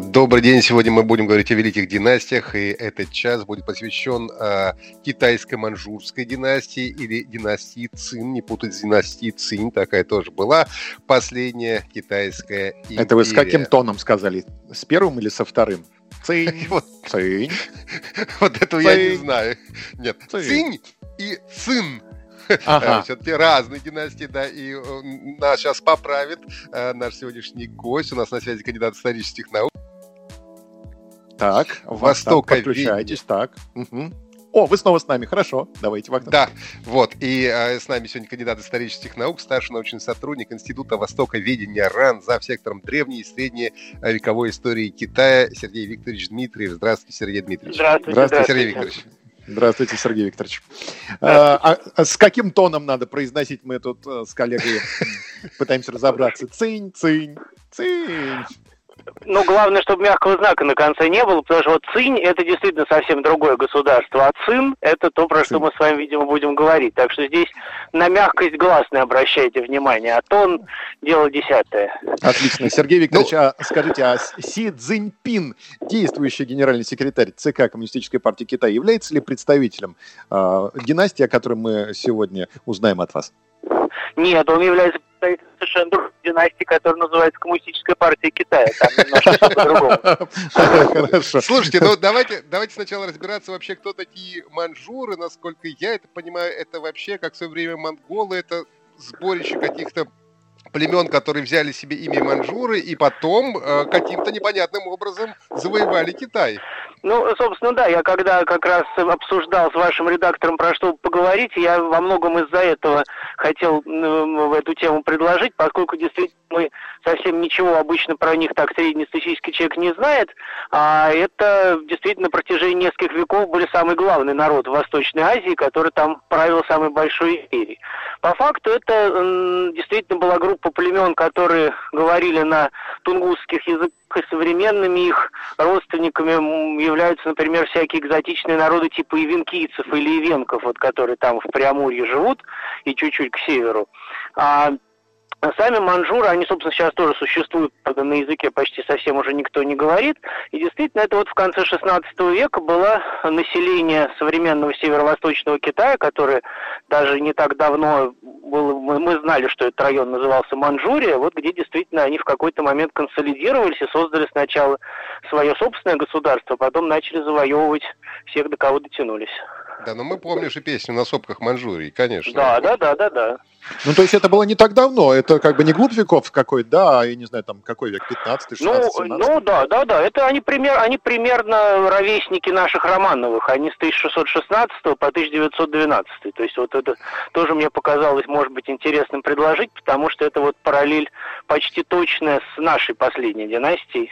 Добрый день. Сегодня мы будем говорить о великих династиях, и этот час будет посвящен э, китайской манжурской династии или династии Цин. Не путать с династией Цинь, такая тоже была. Последняя китайская империя. Это вы с каким тоном сказали? С первым или со вторым? Цинь. Вот. Цинь. Вот этого я не знаю. Нет, Цинь. Цинь и Цин. Ага. Все-таки разные династии, да, и э, нас сейчас поправит э, наш сегодняшний гость. У нас на связи кандидат исторических наук. Так, Востока Вахтанг, подключайтесь. Так. Мгм. О, вы снова с нами. Хорошо. Давайте, Вахтанг. Да, вот. И э, с нами сегодня кандидат исторических наук, старший научный сотрудник Института Востоковедения РАН, зав. сектором древней и средней э, вековой истории Китая Сергей Викторович Дмитриев. Здравствуйте, Сергей Дмитриевич. Здравствуйте, Здравствуйте, Сергей Викторович. Здравствуйте, Сергей Викторович. А, а- а с каким тоном надо произносить? Мы тут э, с коллегой пытаемся разобраться. Цинь, цинь, цинь. Ну, главное, чтобы мягкого знака на конце не было, потому что вот Цинь – это действительно совсем другое государство, а Цин – это то, про что мы с вами, видимо, будем говорить. Так что здесь на мягкость гласной обращайте внимание, а тон – дело десятое. Отлично. Сергей Викторович, а скажите, а Си Цзиньпин, действующий генеральный секретарь ЦК Коммунистической партии Китая, является ли представителем э, династии, о которой мы сегодня узнаем от вас? Нет, он является представителем совершенно другой династии, которая называется Коммунистическая партия Китая. Там немножко всё по-другому. Хорошо. Слушайте, ну давайте, давайте сначала разбираться вообще, кто такие манжуры. Насколько я это понимаю, это вообще, как в свое время монголы, это сборище каких-то племен, которые взяли себе имя манжуры и потом э, каким-то непонятным образом завоевали Китай. Ну, собственно, да, я когда как раз обсуждал с вашим редактором, про что поговорить, я во многом из-за этого хотел м, в эту тему предложить, поскольку действительно мы совсем ничего обычно про них так среднестатистический человек не знает, а это действительно на протяжении нескольких веков были самый главный народ в Восточной Азии, который там правил самой большой империей. По факту это действительно была группа племен, которые говорили на тунгусских языках, и современными их родственниками являются, например, всякие экзотичные народы типа ивенкийцев или ивенков, вот, которые там в Преамурье живут и чуть-чуть к северу. А Сами манжуры, они, собственно, сейчас тоже существуют, на языке почти совсем уже никто не говорит. И действительно, это вот в конце 16 века было население современного северо-восточного Китая, которое даже не так давно было, мы знали, что этот район назывался Манчжурия, вот где действительно они в какой-то момент консолидировались и создали сначала свое собственное государство, потом начали завоевывать всех, до кого дотянулись. Да, но мы помним же песню на сопках Манчжурии, конечно. Да, да, да, да, да. Ну, то есть это было не так давно, это как бы не глубь веков какой, да, а я не знаю, там, какой век, 15 Ну, 16 17 ну да, да, да. Это они, пример, они примерно ровесники наших Романовых. Они с 1616 по 1912. То есть вот это тоже мне показалось, может быть, интересным предложить, потому что это вот параллель почти точная с нашей последней династией.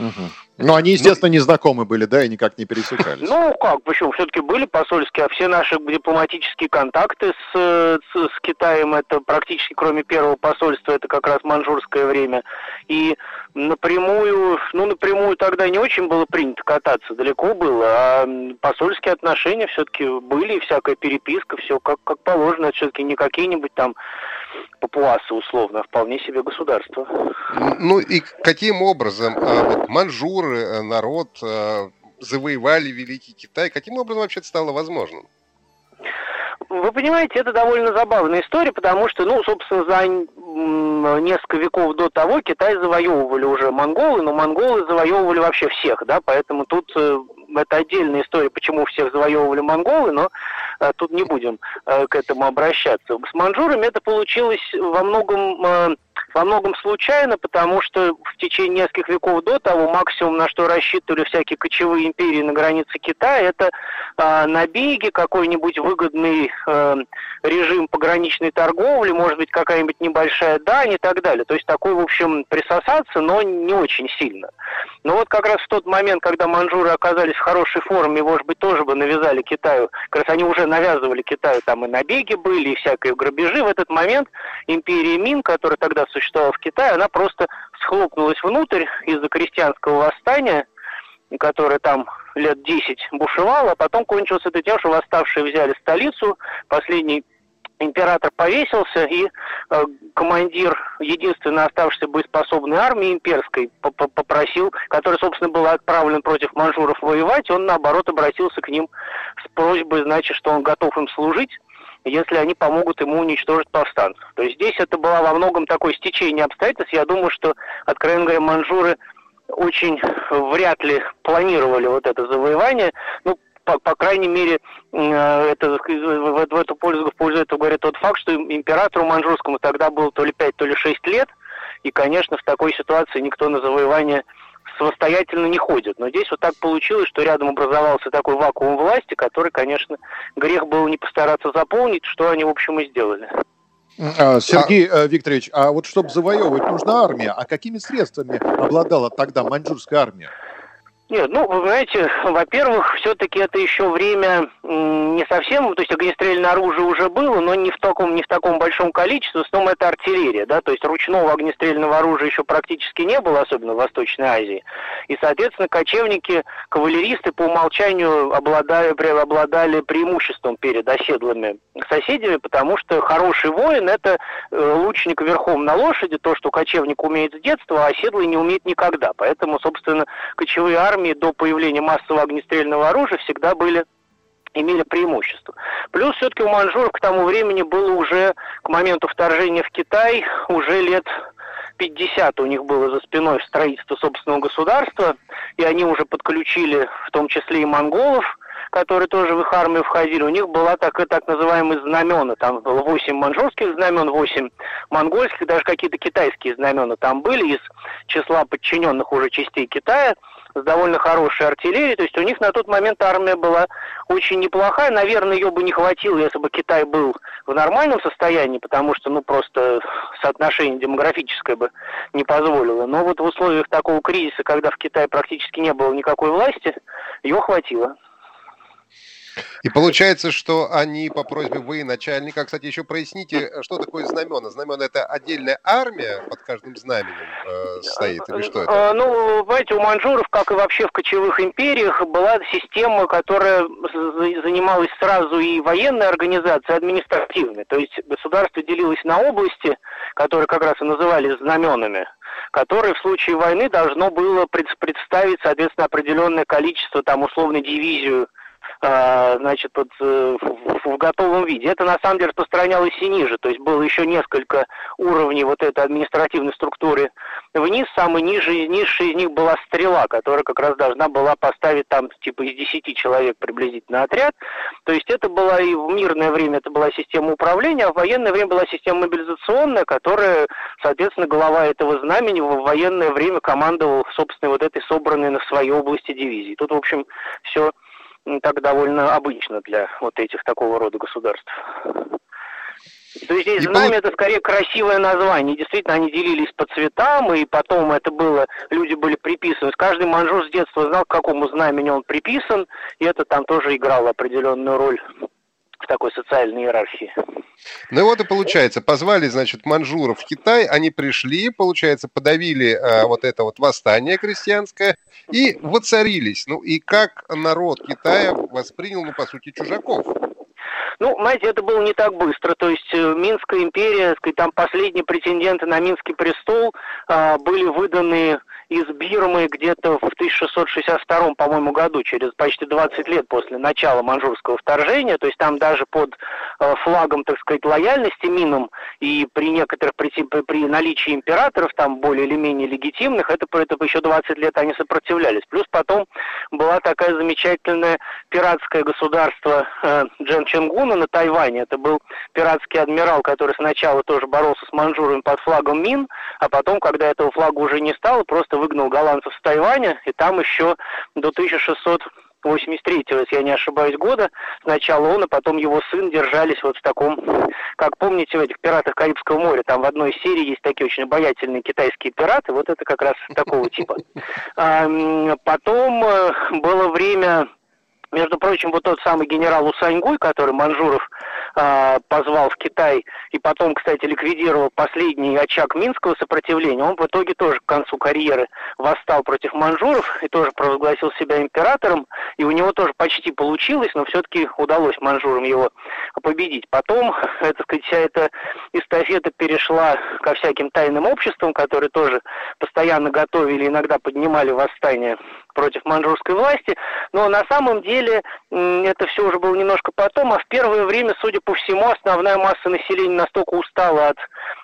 Мгм. Но они, естественно, не знакомы были, да, и никак не пересекались. Ну, как, почему? Все-таки были посольские, а все наши дипломатические контакты с, э, с, с Китаем, это практически, кроме первого посольства, это как раз манжурское время. И напрямую, ну, напрямую тогда не очень было принято кататься, далеко было, а посольские отношения все-таки были, всякая переписка, все как, как положено, все-таки не какие-нибудь там папуасы условно, вполне себе государство. Ну и каким образом а, вот, манжуры, э, народ, э, завоевали Великий Китай? Каким образом вообще это стало возможным? Вы понимаете, это довольно забавная история, потому что, ну, собственно, за несколько веков до того Китай завоевывали уже монголы, но монголы завоевывали вообще всех, да, поэтому тут э, это отдельная история, почему всех завоевывали монголы, но тут не будем э, к этому обращаться. С манжурами это получилось во многом э, во многом случайно, потому что в течение нескольких веков до того максимум, на что рассчитывали всякие кочевые империи на границе Китая, это э, набеги, какой-нибудь выгодный э, режим пограничной торговли, может быть, какая-нибудь небольшая дань и так далее. То есть такой, в общем, присосаться, но не очень сильно. Но вот как раз в тот момент, когда манжуры оказались в хорошей форме, может быть, тоже бы навязали Китаю, как раз они уже навязывали Китаю, там и набеги были, и всякие грабежи, в этот момент империя Мин, которая тогда существовала в Китае, она просто схлопнулась внутрь из-за крестьянского восстания, которое там лет 10 бушевало, а потом кончилось это тем, что восставшие взяли столицу, последний император повесился, и э, командир единственной оставшейся боеспособной армии имперской попросил, который, собственно, был отправлен против манжуров воевать, он, наоборот, обратился к ним с просьбой, значит, что он готов им служить, если они помогут ему уничтожить повстанцев. То есть здесь это было во многом такое стечение обстоятельств. Я думаю, что, откровенно говоря, манжуры очень вряд ли планировали вот это завоевание. Ну, по, по крайней мере, э, это, в, в эту пользу, в пользу этого говорит тот факт, что императору манжурскому тогда было то ли 5, то ли 6 лет, и, конечно, в такой ситуации никто на завоевание самостоятельно не ходит. Но здесь вот так получилось, что рядом образовался такой вакуум власти, который, конечно, грех было не постараться заполнить, что они, в общем, и сделали. А, Сергей а... Викторович, а вот чтобы завоевывать, нужна армия. А какими средствами обладала тогда маньчжурская армия? Нет, ну, вы знаете, во-первых, все-таки это еще время не совсем, то есть огнестрельное оружие уже было, но не в таком, не в таком большом количестве, в основном это артиллерия, да, то есть ручного огнестрельного оружия еще практически не было, особенно в Восточной Азии. И, соответственно, кочевники, кавалеристы по умолчанию обладали, обладали преимуществом перед оседлыми соседями, потому что хороший воин – это э, лучник верхом на лошади, то, что кочевник умеет с детства, а оседлый не умеет никогда. Поэтому, собственно, кочевые армии армии до появления массового огнестрельного оружия всегда были имели преимущество. Плюс все-таки у манжуров к тому времени было уже, к моменту вторжения в Китай, уже лет 50 у них было за спиной строительство собственного государства, и они уже подключили в том числе и монголов, которые тоже в их армию входили, у них была так, так называемые знамена. Там было 8 манжурских знамен, 8 монгольских, даже какие-то китайские знамена там были из числа подчиненных уже частей Китая с довольно хорошей артиллерией. То есть у них на тот момент армия была очень неплохая. Наверное, ее бы не хватило, если бы Китай был в нормальном состоянии, потому что, ну, просто соотношение демографическое бы не позволило. Но вот в условиях такого кризиса, когда в Китае практически не было никакой власти, ее хватило. И получается, что они по просьбе военачальника, кстати, еще проясните, что такое знамена. Знамена это отдельная армия под каждым знаменем э, стоит, или что это? Э, ну, знаете, у манжуров, как и вообще в кочевых империях, была система, которая занималась сразу и военной организацией, и административной. То есть государство делилось на области, которые как раз и назывались знаменами которые в случае войны должно было представить, соответственно, определенное количество, там, условно, дивизию значит, вот, э, в, готовом виде. Это на самом деле распространялось и ниже, то есть было еще несколько уровней вот этой административной структуры вниз. Самый ниже, низший из них была стрела, которая как раз должна была поставить там типа из 10 человек приблизительно отряд. То есть это была и в мирное время это была система управления, а в военное время была система мобилизационная, которая, соответственно, глава этого знамени в военное время командовал, собственно, вот этой собранной на своей области дивизии. Тут, в общем, все так довольно обычно для вот этих такого рода государств. То есть здесь знамя это скорее красивое название. Действительно, они делились по цветам, и потом это было, люди были приписаны. Каждый манжур с детства знал, к какому знамени он приписан, и это там тоже играло определенную роль в такой социальной иерархии. Ну вот и получается, позвали, значит, манжуров в Китай, они пришли, получается, подавили э, вот это вот восстание крестьянское и воцарились. Ну и как народ Китая воспринял, ну, по сути, чужаков? Ну, знаете, это было не так быстро. То есть э, Минская империя, там последние претенденты на Минский престол э, были выданы из Бирмы где-то в 1662, по-моему, году, через почти 20 лет после начала манжурского вторжения, то есть там даже под флагом, так сказать, лояльности Минам и при некоторых, при, при наличии императоров, там более или менее легитимных, это, это еще 20 лет они сопротивлялись. Плюс потом была такая замечательная пиратское государство э, Джен Ченгуна на Тайване. Это был пиратский адмирал, который сначала тоже боролся с манжурами под флагом Мин, а потом, когда этого флага уже не стало, просто выгнал голландцев с Тайваня, и там еще до 1600 83-го, если я не ошибаюсь, года. Сначала он, а потом его сын держались вот в таком, как помните, в этих «Пиратах Карибского моря», там в одной серии есть такие очень обаятельные китайские пираты, вот это как раз такого типа. Потом э, было время между прочим, вот тот самый генерал Усаньгуй, который Манжуров э, позвал в Китай и потом, кстати, ликвидировал последний очаг минского сопротивления, он в итоге тоже к концу карьеры восстал против манжуров и тоже провозгласил себя императором, и у него тоже почти получилось, но все-таки удалось манжурам его победить. Потом, это сказать, вся эта эстафета перешла ко всяким тайным обществам, которые тоже постоянно готовили, иногда поднимали восстание против манжурской власти, но на самом деле это все уже было немножко потом, а в первое время, судя по всему, основная масса населения настолько устала от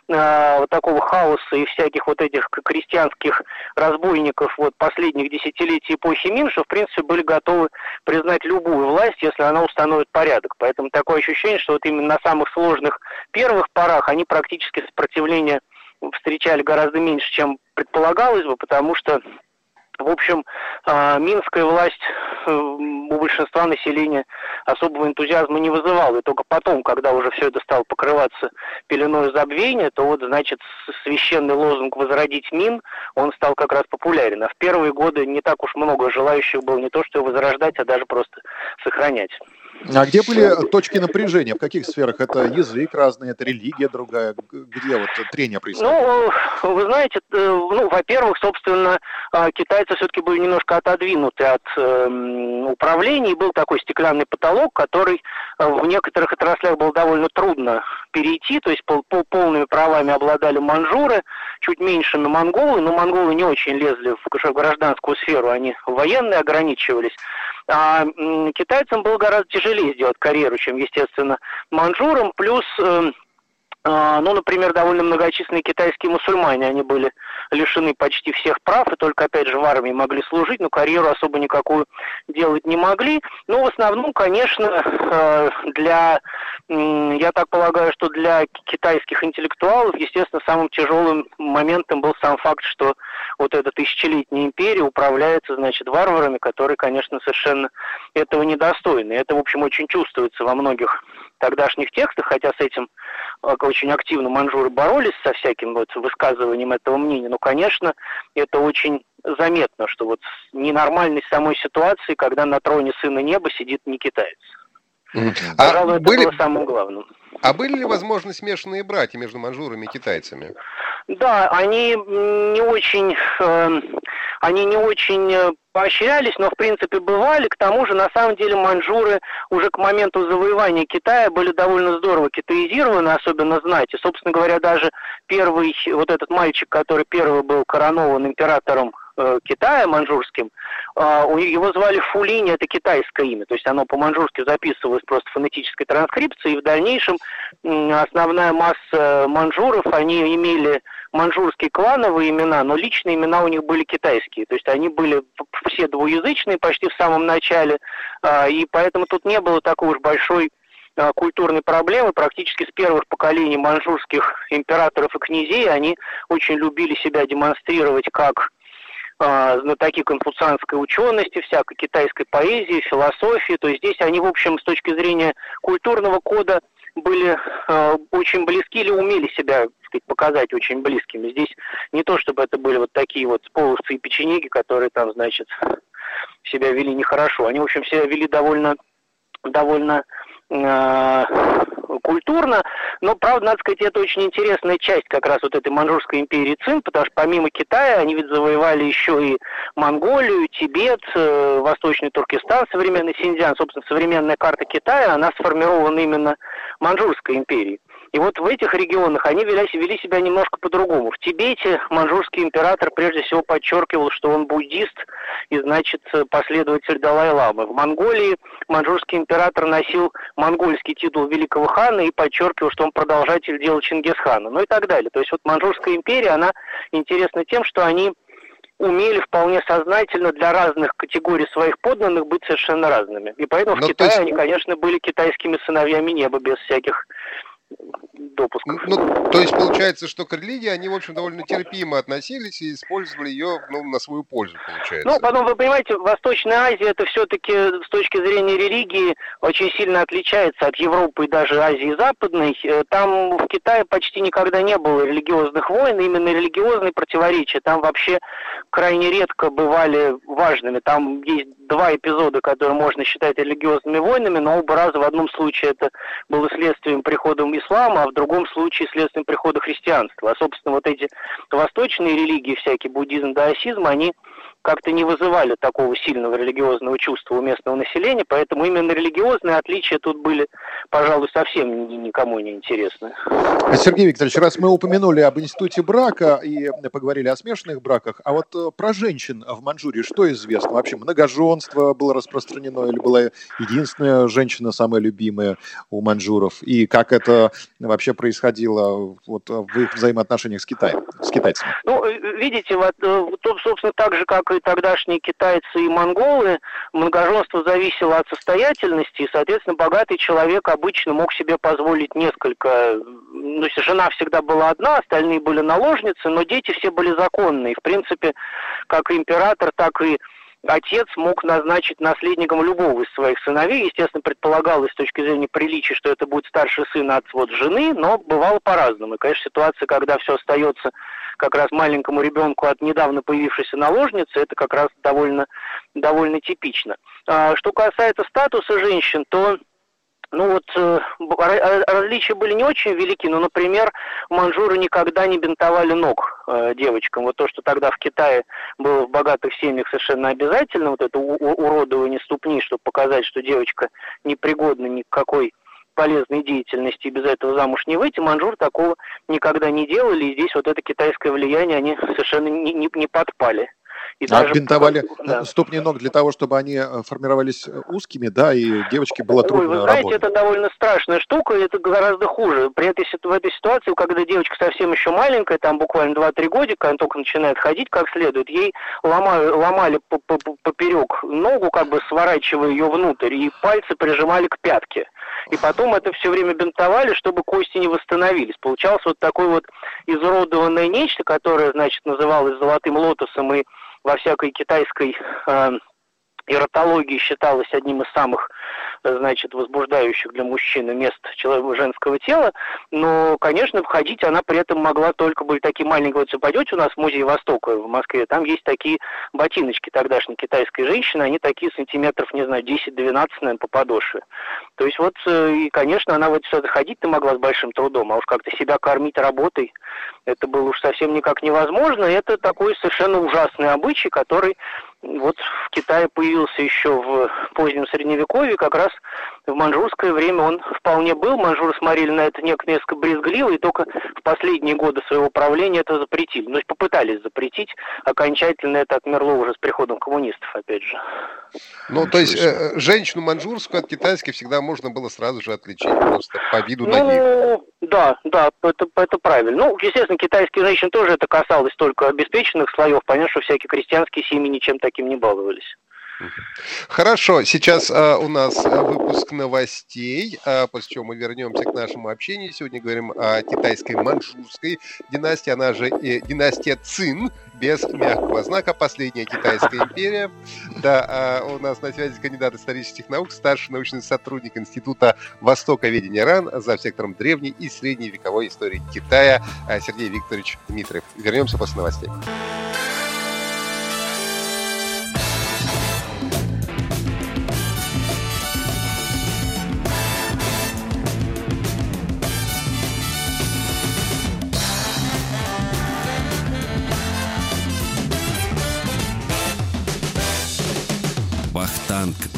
э, вот такого хаоса и всяких вот этих крестьянских разбойников вот последних десятилетий эпохи Мин, что в принципе были готовы признать любую власть, если она установит порядок. Поэтому такое ощущение, что вот именно на самых сложных первых порах они практически сопротивление встречали гораздо меньше, чем предполагалось бы, потому что в общем, а, минская власть э, у большинства населения особого энтузиазма не вызывала. И только потом, когда уже все это стало покрываться пеленой забвения, то вот, значит, священный лозунг «возродить Мин», он стал как раз популярен. А в первые годы не так уж много желающих было не то, что его возрождать, а даже просто сохранять. А где были точки напряжения? В каких сферах? Это язык разный, это религия другая? Где вот трение происходит? Ну, вы знаете, э, ну, во-первых, собственно, а, китайцы все-таки были немножко отодвинуты от э, управления, и был такой стеклянный потолок, который э, в некоторых отраслях было довольно трудно перейти, то есть пол, пол, полными правами обладали манжуры, чуть меньше на монголы, но монголы не очень лезли в гражданскую сферу, они военные ограничивались. А китайцам было гораздо тяжелее сделать карьеру, чем, естественно, манжурам. Плюс э, а, ну, например, довольно многочисленные китайские мусульмане, они были лишены почти всех прав, и только, опять же, в армии могли служить, но карьеру особо никакую делать не могли. Но в основном, конечно, э, для, я так полагаю, что для китайских интеллектуалов, естественно, самым тяжелым моментом был сам факт, что вот эта тысячелетняя империя управляется, значит, варварами, которые, конечно, совершенно этого недостойны. Это, в общем, очень чувствуется во многих тогдашних текстах, хотя с этим э, очень активно манжуры боролись со всяким вот высказыванием этого мнения, но, конечно, это очень заметно, что вот ненормальность самой ситуации, когда на троне сына неба сидит не китаец. А Пожалуй, а это были... было самым главным. А были ли возможны смешанные братья между манжурами и китайцами? Да, они не очень, э, они не очень э, поощрялись, но в принципе бывали. К тому же, на самом деле, манжуры уже к моменту завоевания Китая были довольно здорово китаизированы, особенно знать. И, собственно говоря, даже первый, вот этот мальчик, который первый был коронован императором э, Китая манжурским, э, его звали Фулинь, это китайское имя, то есть оно по-манжурски записывалось просто фонетической транскрипцией, и в дальнейшем основная масса манжуров, они имели манжурские клановые имена, но личные имена у них были китайские. То есть они были все двуязычные почти в самом начале, а, и поэтому тут не было такой уж большой а, культурной проблемы. Практически с первых поколений манжурских императоров и князей они очень любили себя демонстрировать как а, знатоки конфуцианской учености, всякой китайской поэзии, философии. То есть здесь они, в общем, с точки зрения культурного кода были э, очень близки или умели себя сказать, показать очень близкими. Здесь не то, чтобы это были вот такие вот половцы и печенеги, которые там, значит, себя вели нехорошо. Они, в общем, себя вели довольно, довольно э, культурно, но, правда, надо сказать, это очень интересная часть как раз вот этой манжурской империи Цин, потому что помимо Китая они ведь завоевали еще и Монголию, Тибет, э, Восточный Туркестан, современный Синьцзян. Собственно, современная карта Китая, она сформирована именно Манжурской империей. И вот в этих регионах они вели, вели себя немножко по-другому. В Тибете манжурский император прежде всего подчеркивал, что он буддист и, значит, последователь Далай-ламы. В Монголии манжурский император носил монгольский титул великого хана и подчеркивал, что он продолжатель дела Чингисхана, ну и так далее. То есть вот манжурская империя, она интересна тем, что они умели вполне сознательно для разных категорий своих подданных быть совершенно разными. И поэтому Но в Китае есть... они, конечно, были китайскими сыновьями неба без всяких допусков. Ну, то есть получается, что к религии они, в общем, довольно терпимо относились и использовали ее ну, на свою пользу, получается. Ну, потом, вы понимаете, Восточная Азия, это все-таки с точки зрения религии очень сильно отличается от Европы и даже Азии Западной. Э, там в Китае почти никогда не было религиозных войн, именно религиозные противоречия там вообще крайне редко бывали важными. Там есть два эпизода, которые можно считать религиозными войнами, но оба раза в одном случае это было следствием прихода ислама, в другом случае следствием прихода христианства. А, собственно, вот эти восточные религии, всякие буддизм, даосизм, они как-то не вызывали такого сильного религиозного чувства у местного населения, поэтому именно религиозные отличия тут были, пожалуй, совсем никому не интересны. Сергей Викторович, раз мы упомянули об институте брака и поговорили о смешанных браках, а вот э, про женщин в Манчжурии что известно? Вообще многоженство было распространено или была единственная женщина, самая любимая у манжуров? И как это вообще происходило вот, в их взаимоотношениях с Китаем, с китайцами? Ну, видите, вот, э, собственно, так же, как и и тогдашние китайцы и монголы, многоженство зависело от состоятельности, и, соответственно, богатый человек обычно мог себе позволить несколько... Ну, жена всегда была одна, остальные были наложницы, но дети все были законные. В принципе, как император, так и отец мог назначить наследником любого из своих сыновей. Естественно, предполагалось с точки зрения приличия, что это будет старший сын от вот жены, но бывало по-разному. И, конечно, ситуация, когда все остается как раз маленькому ребенку от недавно появившейся наложницы, это как раз довольно, довольно типично. А, что касается статуса женщин, то ну вот э, различия были не очень велики, но, например, манжуры никогда не бинтовали ног э, девочкам. Вот то, что тогда в Китае было в богатых семьях совершенно обязательно, вот это уродование ступни, чтобы показать, что девочка непригодна ни к какой полезной деятельности и без этого замуж не выйти, манжур такого никогда не делали, и здесь вот это китайское влияние, они совершенно не, не, не подпали. И а даже... бинтовали да. ступни ног для того, чтобы они э, формировались э, узкими, да, и девочке было трудно Ой, вы знаете, работать. это довольно страшная штука, и это гораздо хуже. При этой, в этой ситуации, когда девочка совсем еще маленькая, там буквально 2-3 годика, она только начинает ходить как следует, ей ломали, ломали поперек ногу, как бы сворачивая ее внутрь, и пальцы прижимали к пятке. И потом это все время бинтовали, чтобы кости не восстановились. Получалось вот такое вот изуродованное нечто, которое, значит, называлось золотым лотосом и во всякой китайской э, эротологии считалось одним из самых значит, возбуждающих для мужчины мест человека, женского тела, но, конечно, входить она при этом могла только быть такие маленькие. Вот пойдете у нас в музей Востока в Москве, там есть такие ботиночки тогдашней китайской женщины, они такие сантиметров, не знаю, 10-12, наверное, по подошве. То есть вот, э, и, конечно, она вот сюда ходить-то могла с большим трудом, а уж как-то себя кормить работой, это было уж совсем никак невозможно. Это такой совершенно ужасный обычай, который вот в Китае появился еще в позднем Средневековье, как раз в манжурское время он вполне был. Манжуры смотрели на это несколько брезгливо, и только в последние годы своего правления это запретили. Ну, попытались запретить, окончательно это отмерло уже с приходом коммунистов, опять же. Ну, то есть э, женщину манжурскую от китайской всегда можно было сразу же отличить, просто по виду ну, ноги. Да, да, это, это правильно. Ну, естественно, китайские женщины тоже это касалось только обеспеченных слоев. Понятно, что всякие крестьянские семьи ничем таким не баловались. Хорошо, сейчас а, у нас а, выпуск новостей, а, после чего мы вернемся к нашему общению. Сегодня говорим о китайской манчжурской династии, она же э, династия Цин, без мягкого знака, последняя китайская империя. Да, а, у нас на связи кандидат исторических наук, старший научный сотрудник Института Востоковедения РАН за сектором древней и средней вековой истории Китая Сергей Викторович Дмитриев. Вернемся после новостей.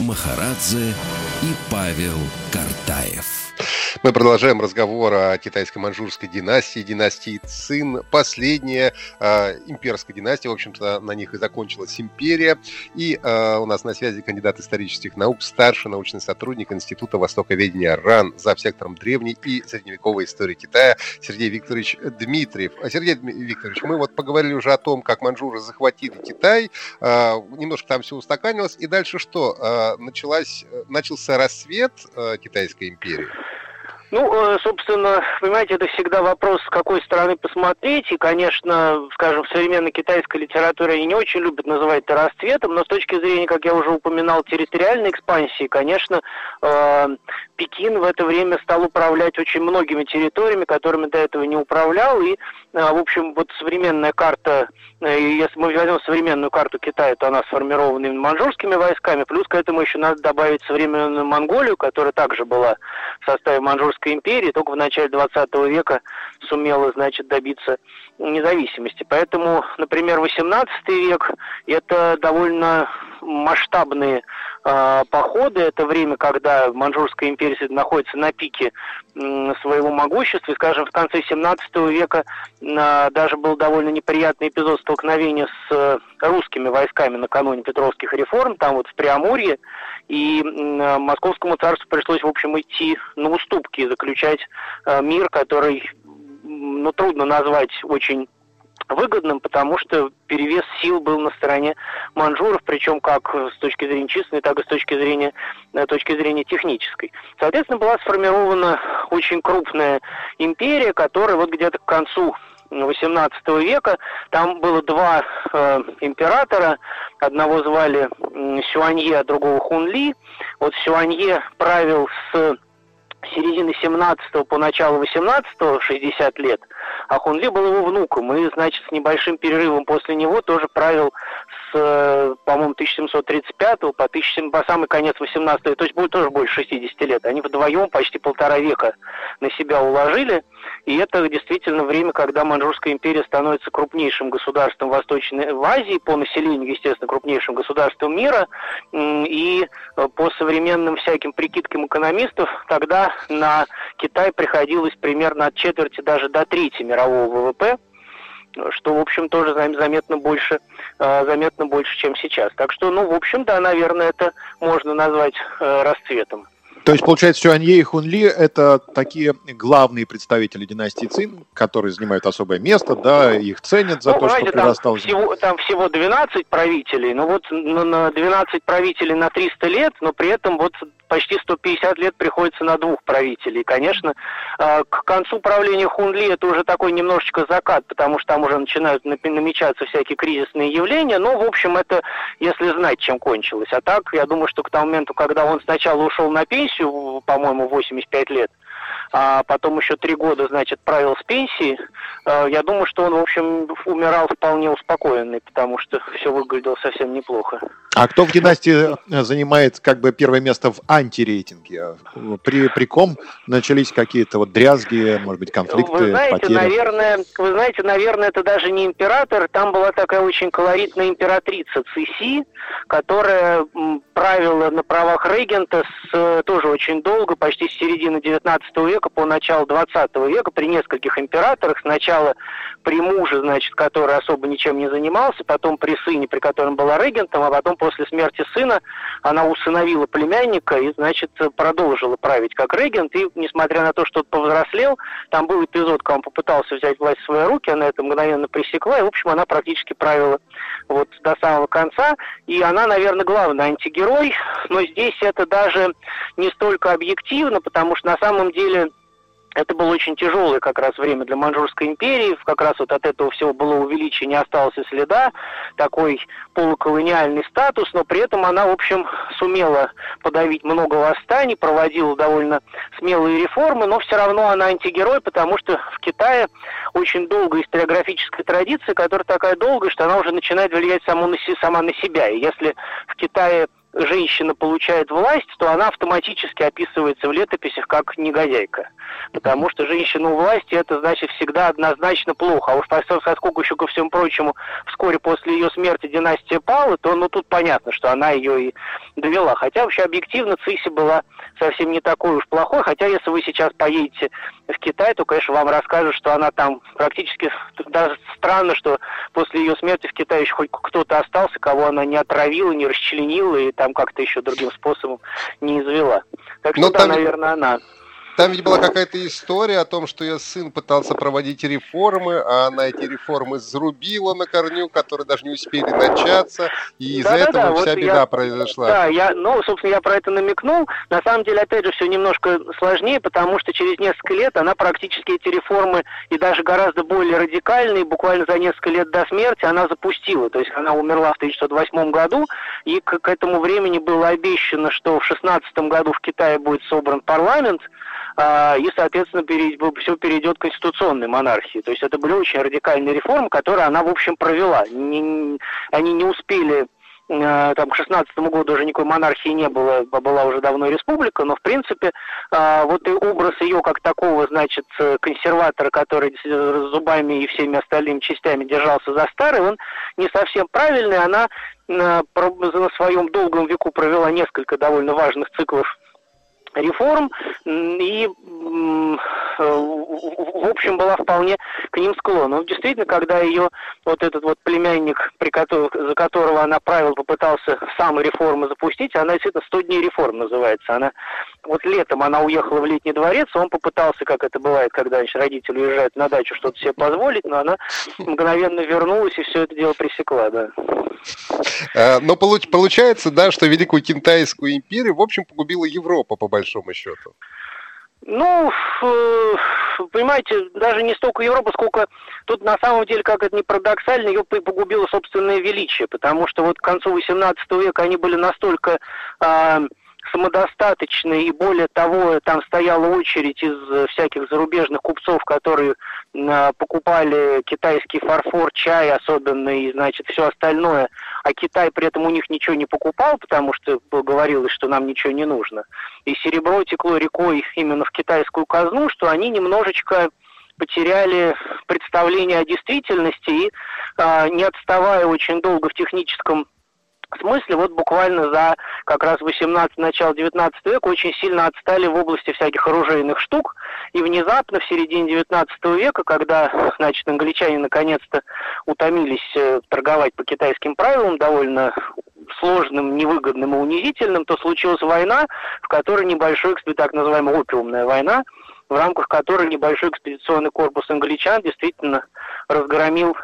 Махарадзе и Павел Картаев. Мы продолжаем разговор о китайско-манжурской династии, династии Цин. Последняя э, имперская династия, в общем-то, на них и закончилась империя. И э, у нас на связи кандидат исторических наук, старший научный сотрудник Института Востоковедения РАН за сектором древней и средневековой истории Китая Сергей Викторович Дмитриев. А, Сергей Викторович, мы вот поговорили уже о том, как манжуры захватили Китай, э, немножко там все устаканилось, и дальше что? Э, началась, начался рассвет э, Китайской империи. Ну, э, собственно, понимаете, это всегда вопрос, с какой стороны посмотреть. И, конечно, скажем, в современной китайской литературе не очень любят называть это расцветом, но с точки зрения, как я уже упоминал, территориальной экспансии, конечно, э, Пекин в это время стал управлять очень многими территориями, которыми до этого не управлял. И, э, в общем, вот современная карта, если мы возьмем современную карту Китая, то она сформирована именно манжурскими войсками. Плюс к этому еще надо добавить современную Монголию, которая также была в составе манжурских Российской империи только в начале 20 века сумела, значит, добиться независимости. Поэтому, например, 18 век – это довольно масштабные э, походы. Это время, когда Манчжурская империя находится на пике э, своего могущества. И, скажем, в конце 17 века э, даже был довольно неприятный эпизод столкновения с э, русскими войсками накануне Петровских реформ, там вот в Преамурье. И э, Московскому царству пришлось, в общем, идти на уступки, заключать э, мир, который, ну, трудно назвать очень выгодным, потому что перевес сил был на стороне манжуров, причем как с точки зрения численной, так и с точки зрения, с точки зрения технической. Соответственно, была сформирована очень крупная империя, которая вот где-то к концу XVIII века. Там было два э, императора, одного звали Сюанье, а другого Хунли. Вот Сюанье правил с середины 17 по начало 18 60 лет, а Хунли был его внуком, и, значит, с небольшим перерывом после него тоже правил с, э, по-моему, 1735 по, 1000, по самый конец 18 то есть будет тоже больше 60 лет. Они вдвоем почти полтора века на себя уложили, и это действительно время, когда Манчжурская империя становится крупнейшим государством Восточной в Азии, по населению, естественно, крупнейшим государством мира, и э, по современным всяким прикидкам экономистов, тогда на Китай приходилось примерно от четверти даже до трети мирового ВВП, что, в общем, тоже заметно больше, э, заметно больше, чем сейчас. Так что, ну, в общем, да, наверное, это можно назвать э, расцветом. То есть, получается, Сюанье и Хунли – это такие главные представители династии Цин, которые занимают особое место, да, их ценят за ну, то, что прирастал... Там всего, там всего 12 правителей, ну вот на 12 правителей на 300 лет, но при этом вот почти 150 лет приходится на двух правителей. Конечно, а, к концу правления Хунли это уже такой немножечко закат, потому что там уже начинают намечаться всякие кризисные явления, но, в общем, это если знать, чем кончилось. А так, я думаю, что к тому моменту, когда он сначала ушел на пенсию, по-моему, 85 лет, а потом еще три года, значит, правил с пенсии, а, я думаю, что он, в общем, умирал вполне успокоенный, потому что все выглядело совсем неплохо. А кто в династии э, занимает как бы первое место в антирейтинге? При, при ком начались какие-то вот дрязги, может быть, конфликты, вы знаете, потери? Наверное, вы знаете, наверное, это даже не император, там была такая очень колоритная императрица Циси, которая правила на правах регента с, э, тоже очень долго, почти с середины 19 века по начало 20 века, при нескольких императорах. Сначала при муже, значит, который особо ничем не занимался, потом при сыне, при котором была регентом, а потом после смерти сына она усыновила племянника и, значит, продолжила править как регент. И, несмотря на то, что он повзрослел, там был эпизод, когда он попытался взять власть в свои руки, она это мгновенно пресекла, и, в общем, она практически правила вот до самого конца. И она, наверное, главный антигерой, но здесь это даже не столько объективно, потому что на самом деле это было очень тяжелое как раз время для Манчжурской империи, как раз вот от этого всего было увеличение, не осталось и следа, такой полуколониальный статус, но при этом она, в общем, сумела подавить много восстаний, проводила довольно смелые реформы, но все равно она антигерой, потому что в Китае очень долгая историографическая традиция, которая такая долгая, что она уже начинает влиять саму на, сама на себя. И если в Китае женщина получает власть, то она автоматически описывается в летописях как негодяйка. Потому что женщина у власти это значит всегда однозначно плохо. А уж поскольку еще ко всему прочему вскоре после ее смерти династия пала, то ну тут понятно, что она ее и довела. Хотя вообще объективно Циси была совсем не такой уж плохой. Хотя если вы сейчас поедете в Китай, то, конечно, вам расскажут, что она там практически даже странно, что после ее смерти в Китае еще хоть кто-то остался, кого она не отравила, не расчленила и там как-то еще другим способом не извела. Так что, Но там... наверное, она. Там ведь была какая-то история о том, что ее сын пытался проводить реформы, а она эти реформы зарубила на корню, которые даже не успели начаться, и из-за да, этого да, вся вот беда я, произошла. Да, я, ну, собственно, я про это намекнул. На самом деле, опять же, все немножко сложнее, потому что через несколько лет она практически эти реформы, и даже гораздо более радикальные, буквально за несколько лет до смерти, она запустила. То есть она умерла в 1908 году, и к, к этому времени было обещано, что в 16 году в Китае будет собран парламент, и, соответственно, все перейдет к конституционной монархии. То есть это были очень радикальные реформы, которые она, в общем, провела. Они не успели а, там, к 16 году уже никакой монархии не было, была уже давно республика, но, в принципе, а, вот и образ ее как такого, значит, консерватора, который с зубами и всеми остальными частями держался за старый, он не совсем правильный. Она на своем долгом веку провела несколько довольно важных циклов реформ и, в общем, была вполне к ним склонна. Но действительно, когда ее вот этот вот племянник, при которых, за которого она правил, попытался сам реформы запустить, она действительно 100 дней реформ называется. Она вот летом она уехала в летний дворец, он попытался, как это бывает, когда значит, родители уезжают на дачу, что-то себе позволить, но она мгновенно вернулась и все это дело пресекла, да. А, но получается, да, что Великую Китайскую империю, в общем, погубила Европа, по большому счету. Ну, понимаете, даже не столько Европа, сколько тут на самом деле, как это не парадоксально, ее погубило собственное величие, потому что вот к концу XVIII века они были настолько э, самодостаточны, и более того, там стояла очередь из э, всяких зарубежных купцов, которые э, покупали китайский фарфор, чай особенно, и, значит, все остальное, а Китай при этом у них ничего не покупал, потому что говорилось, что нам ничего не нужно. И серебро текло рекой именно в китайскую казну, что они немножечко потеряли представление о действительности и, э, не отставая очень долго в техническом смысле, вот буквально за как раз 18 начало 19 века очень сильно отстали в области всяких оружейных штук, и внезапно в середине 19 века, когда, значит, англичане наконец-то утомились э, торговать по китайским правилам, довольно сложным, невыгодным и унизительным, то случилась война, в которой небольшой, так называемая опиумная война, в рамках которой небольшой экспедиционный корпус англичан действительно разгромил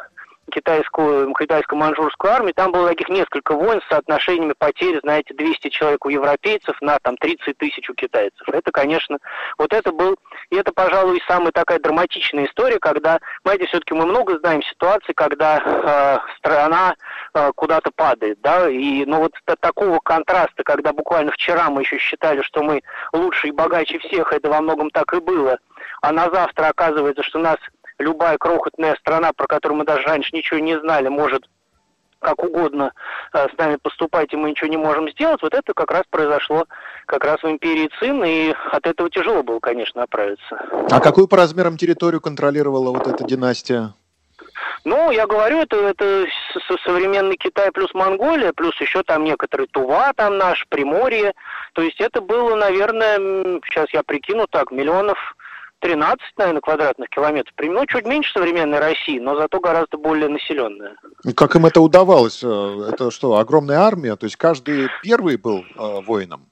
китайскую, китайско-манжурскую армию, там было таких несколько войн с соотношениями потерь, знаете, 200 человек у европейцев на там 30 тысяч у китайцев. Это, конечно, вот это был, и это, пожалуй, самая такая драматичная история, когда, знаете, все-таки мы много знаем ситуаций, когда э, страна э, куда-то падает, да, и, ну вот такого контраста, когда буквально вчера мы еще считали, что мы лучше и богаче всех, это во многом так и было, а на завтра оказывается, что нас любая крохотная страна, про которую мы даже раньше ничего не знали, может как угодно э, с нами поступать, и мы ничего не можем сделать, вот это как раз произошло как раз в империи Цин, и от этого тяжело было, конечно, оправиться. А какую по размерам территорию контролировала вот эта династия? Ну, я говорю, это, это современный Китай плюс Монголия, плюс еще там некоторые Тува там наш, Приморье. То есть это было, наверное, сейчас я прикину так, миллионов 13, наверное, квадратных километров. Ну, чуть меньше современной России, но зато гораздо более населенная. И как им это удавалось? Э, это что, огромная армия? То есть каждый первый был э, воином?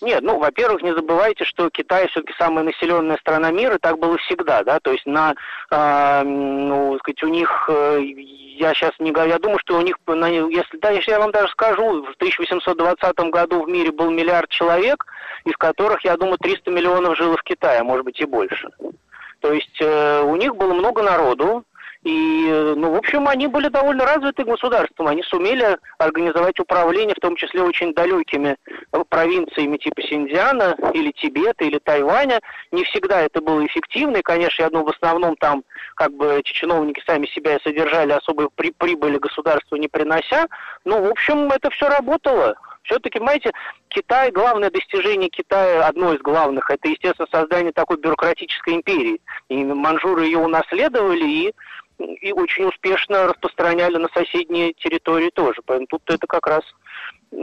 Нет, ну, во-первых, не забывайте, что Китай все-таки самая населенная страна мира, так было всегда, да, то есть на, э, ну, сказать, у них, э, я сейчас не говорю, я думаю, что у них, если, да, если я вам даже скажу, в 1820 году в мире был миллиард человек, из которых, я думаю, 300 миллионов жило в Китае, может быть и больше. То есть э, у них было много народу, и, ну, в общем, они были довольно развитым государством. Они сумели организовать управление, в том числе очень далекими провинциями типа Синдиана или Тибета или Тайваня. Не всегда это было эффективно. И, конечно, я думаю, в основном там как бы чиновники сами себя содержали, особой при прибыли государству не принося. Ну, в общем, это все работало Все-таки, понимаете, Китай, главное достижение Китая, одно из главных, это, естественно, создание такой бюрократической империи. И манжуры ее унаследовали, и и очень успешно распространяли на соседние территории тоже. Поэтому тут это как раз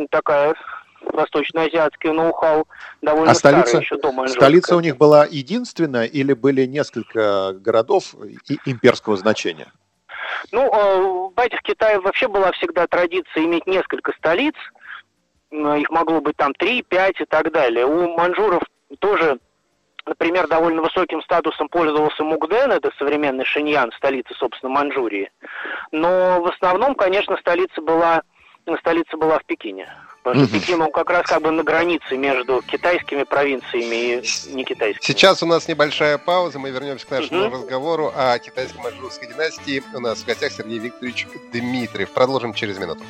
такая восточноазиатский ноу-хау довольно а столица, старый еще дома. Столица у них была единственная или были несколько городов имперского значения? Ну, в этих Китае вообще была всегда традиция иметь несколько столиц. Их могло быть там три, пять и так далее. У манжуров тоже например, довольно высоким статусом пользовался Мугден, это современный Шиньян, столица, собственно, Манчжурии. Но в основном, конечно, столица была, столица была в Пекине. Потому что Пекин, он как раз как бы на границе между китайскими провинциями и не китайскими. Сейчас у нас небольшая пауза, мы вернемся к нашему угу. разговору о китайско-маньчжурской династии. У нас в гостях Сергей Викторович Дмитриев. Продолжим через минуту.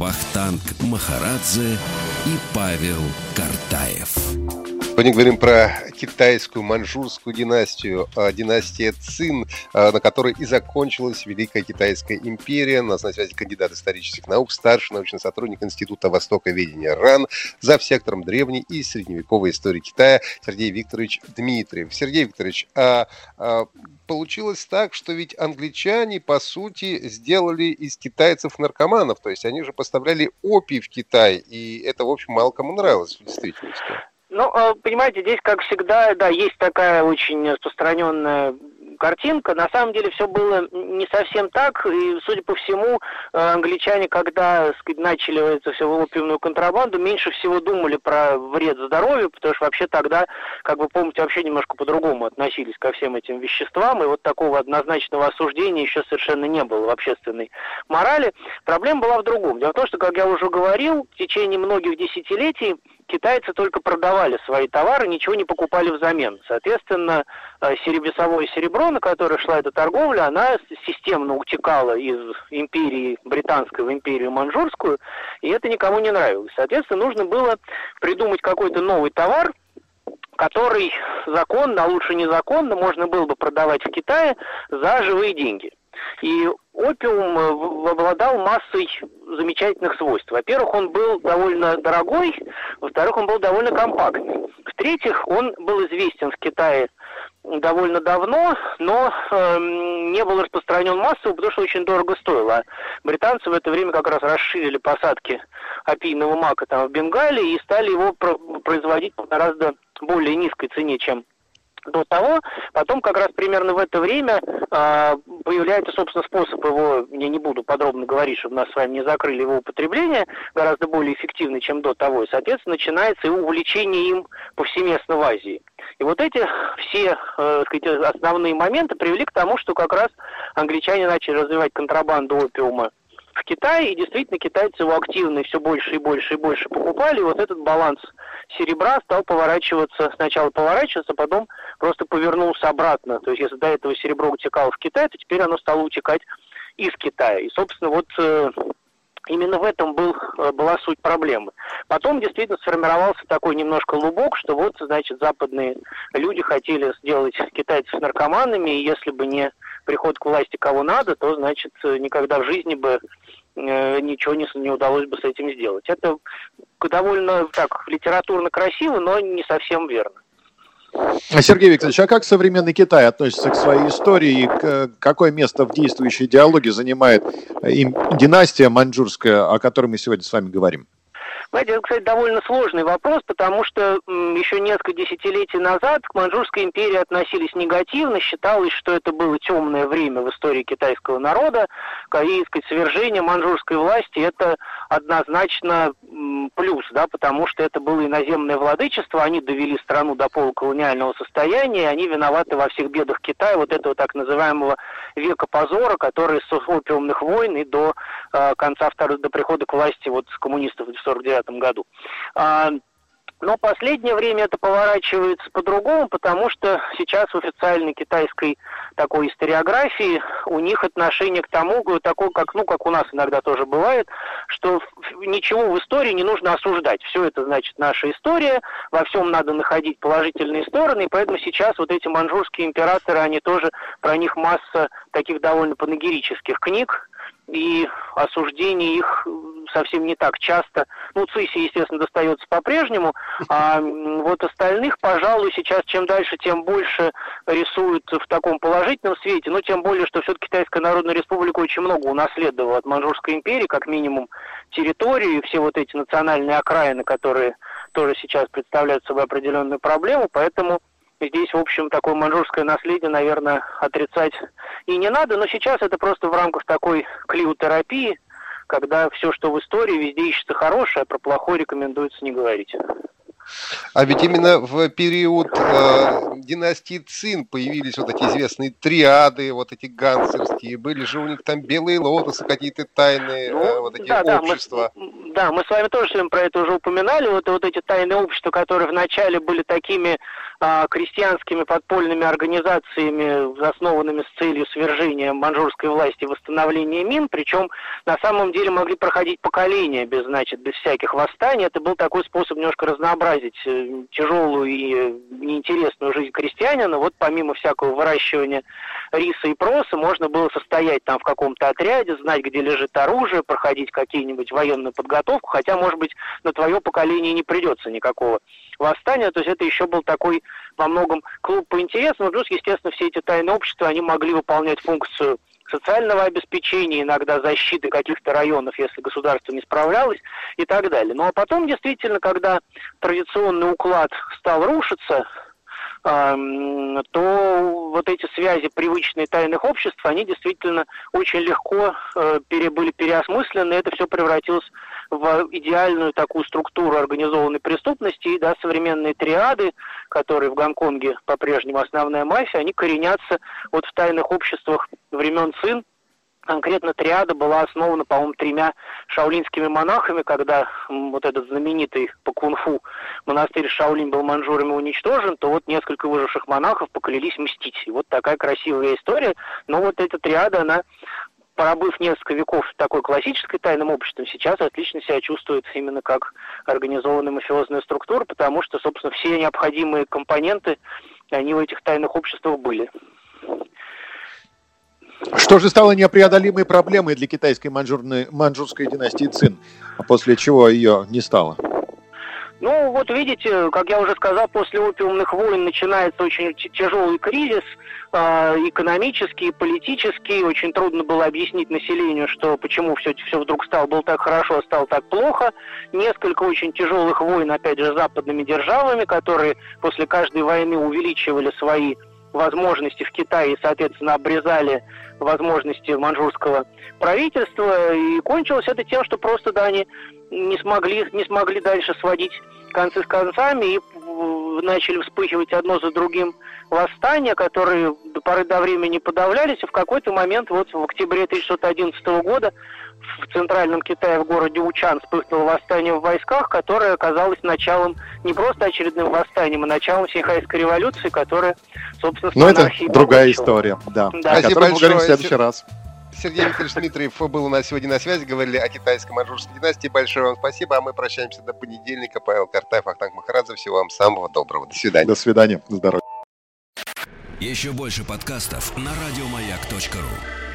Бахтанг Махарадзе и Павел Картаев. Сегодня говорим про китайскую маньчжурскую династию, а, династия Цин, а, на которой и закончилась Великая Китайская империя. У нас на связи кандидат исторических наук, старший научный сотрудник Института Востоковедения РАН, за сектором древней и средневековой истории Китая Сергей Викторович Дмитриев. Сергей Викторович, а, а получилось так, что ведь англичане, по сути, сделали из китайцев наркоманов, то есть они же поставляли опий в Китай, и это, в общем, мало кому нравилось в действительности. Ну, а, понимаете, здесь, как всегда, да, есть такая очень распространенная картинка. На самом деле все было не совсем так, и, судя по всему, э, англичане, когда сказать, начали эту всю опиумную контрабанду, меньше всего думали про вред здоровью, потому что вообще тогда, как вы помните, вообще немножко по-другому относились ко всем этим веществам, и вот такого однозначного осуждения еще совершенно не было в общественной морали. Проблема была в другом. Дело в том, что, как я уже говорил, в течение многих десятилетий китайцы только продавали свои товары, ничего не покупали взамен. Соответственно, э, весовое серебро, на которое шла эта торговля, она системно утекала из империи британской в империю манжурскую, и это никому не нравилось. Соответственно, нужно было придумать какой-то новый товар, который законно, а лучше незаконно, можно было бы продавать в Китае за живые деньги. И опиум э, обладал массой замечательных свойств. Во-первых, он был довольно дорогой, во-вторых, он был довольно компактный. В-третьих, он был известен в Китае довольно давно, но э, не был распространен массово, потому что очень дорого стоило. Британцы в это время как раз расширили посадки опийного мака там в Бенгалии и стали его производить гораздо более низкой цене, чем до того. Потом как раз примерно в это время э, появляется, собственно, способ его, я не буду подробно говорить, чтобы нас с вами не закрыли его употребление, гораздо более эффективный, чем до того. И, соответственно, начинается и увлечение им повсеместно в Азии. И вот эти все э, сказать, основные моменты привели к тому, что как раз англичане начали развивать контрабанду опиума в Китае, и действительно китайцы его активно все больше и больше и больше покупали, и вот этот баланс серебра стал поворачиваться, сначала поворачиваться, потом просто повернулся обратно. То есть если до этого серебро утекало в Китай, то теперь оно стало утекать из Китая. И, собственно, вот э, Именно в этом был, э, была суть проблемы. Потом действительно сформировался такой немножко лубок, что вот, значит, западные люди хотели сделать китайцев наркоманами, и если бы не приход к власти кого надо, то, значит, никогда в жизни бы э, ничего не, не удалось бы с этим сделать. Это довольно так литературно красиво, но не совсем верно. Сергей Викторович, а как современный Китай относится к своей истории и какое место в действующей идеологии занимает им династия маньчжурская, о которой мы сегодня с вами говорим? Знаете, это, кстати, довольно сложный вопрос, потому что еще несколько десятилетий назад к Манчжурской империи относились негативно, считалось, что это было темное время в истории китайского народа, и, сказать, свержение манчжурской власти это однозначно плюс, да, потому что это было иноземное владычество, они довели страну до полуколониального состояния, они виноваты во всех бедах Китая, вот этого так называемого века позора, который с опиумных войн и до э, конца второго, до прихода к власти вот коммунистов в 49 году. А, но последнее время это поворачивается по-другому, потому что сейчас в официальной китайской такой историографии у них отношение к тому, такое, как, ну, как у нас иногда тоже бывает, что ничего в истории не нужно осуждать. Все это, значит, наша история, во всем надо находить положительные стороны, и поэтому сейчас вот эти манжурские императоры, они тоже, про них масса таких довольно панегирических книг, и осуждение их совсем не так часто. Ну, Циси, естественно, достается по-прежнему, а вот остальных, пожалуй, сейчас чем дальше, тем больше рисуют в таком положительном свете, но тем более, что все-таки Китайская Народная Республика очень много унаследовала от Манчжурской империи, как минимум территорию и все вот эти национальные окраины, которые тоже сейчас представляют собой определенную проблему, поэтому здесь, в общем, такое манжурское наследие, наверное, отрицать и не надо, но сейчас это просто в рамках такой клиотерапии, когда все, что в истории, везде ищется хорошее, а про плохое рекомендуется не говорить. А ведь именно в период э, династии Цин появились вот эти известные триады, вот эти гансерские. Были же у них там белые лотосы, какие-то тайные ну, э, вот эти да, общества. Да мы, да, мы с вами тоже сегодня про это уже упоминали. Вот, вот эти тайные общества, которые вначале были такими э, крестьянскими подпольными организациями, основанными с целью свержения манжурской власти и восстановления мин, причем на самом деле могли проходить поколения без, значит, без всяких восстаний. Это был такой способ немножко разнообразить разнообразить э, тяжелую и э, неинтересную жизнь крестьянина, вот помимо всякого выращивания риса и проса, можно было состоять там в каком-то отряде, знать, где лежит оружие, проходить какие-нибудь военную подготовку, хотя, может быть, на твое поколение не придется никакого восстания, то есть это еще был такой во многом клуб по интересам, плюс, естественно, все эти тайные общества, они могли выполнять функцию социального обеспечения, иногда защиты каких-то районов, если государство не справлялось и так далее. Ну а потом действительно, когда традиционный уклад стал рушиться, то вот эти связи привычные тайных обществ, они действительно очень легко э, были переосмыслены, это все превратилось в идеальную такую структуру организованной преступности, и да, современные триады, которые в Гонконге по-прежнему основная мафия, они коренятся вот в тайных обществах времен Цин, конкретно триада была основана, по-моему, тремя шаолинскими монахами, когда вот этот знаменитый по кунг-фу монастырь Шаолинь был манжурами уничтожен, то вот несколько выживших монахов поклялись мстить. И вот такая красивая история. Но вот эта триада, она пробыв несколько веков такой классической тайным обществом, сейчас отлично себя чувствует именно как организованная мафиозная структура, потому что, собственно, все необходимые компоненты, они в этих тайных обществах были. Что же стало непреодолимой проблемой для китайской манжурной, манжурской династии Цин, после чего ее не стало? Ну, вот видите, как я уже сказал, после опиумных войн начинается очень тяжелый кризис, э, экономический, политический. Очень трудно было объяснить населению, что почему все, все вдруг стало было так хорошо, а стало так плохо. Несколько очень тяжелых войн, опять же, с западными державами, которые после каждой войны увеличивали свои возможности в Китае соответственно, обрезали возможности манжурского правительства. И кончилось это тем, что просто да, они не смогли, не смогли дальше сводить концы с концами и начали вспыхивать одно за другим восстания, которые до поры до времени подавлялись, и в какой-то момент, вот в октябре 1911 года, в центральном Китае, в городе Учан, вспыхнуло восстание в войсках, которое оказалось началом не просто очередным восстанием, а началом Синхайской революции, которая, собственно, Но это другая история, да, да. о которой мы поговорим в следующий раз. Сергей Викторович Дмитриев был у нас сегодня на связи, говорили о китайской манжурской династии. Большое вам спасибо, а мы прощаемся до понедельника. Павел Картаев, Ахтанг Махарадзе. Всего вам самого доброго. До свидания. До свидания. Здоровья. Еще больше подкастов на радиомаяк.ру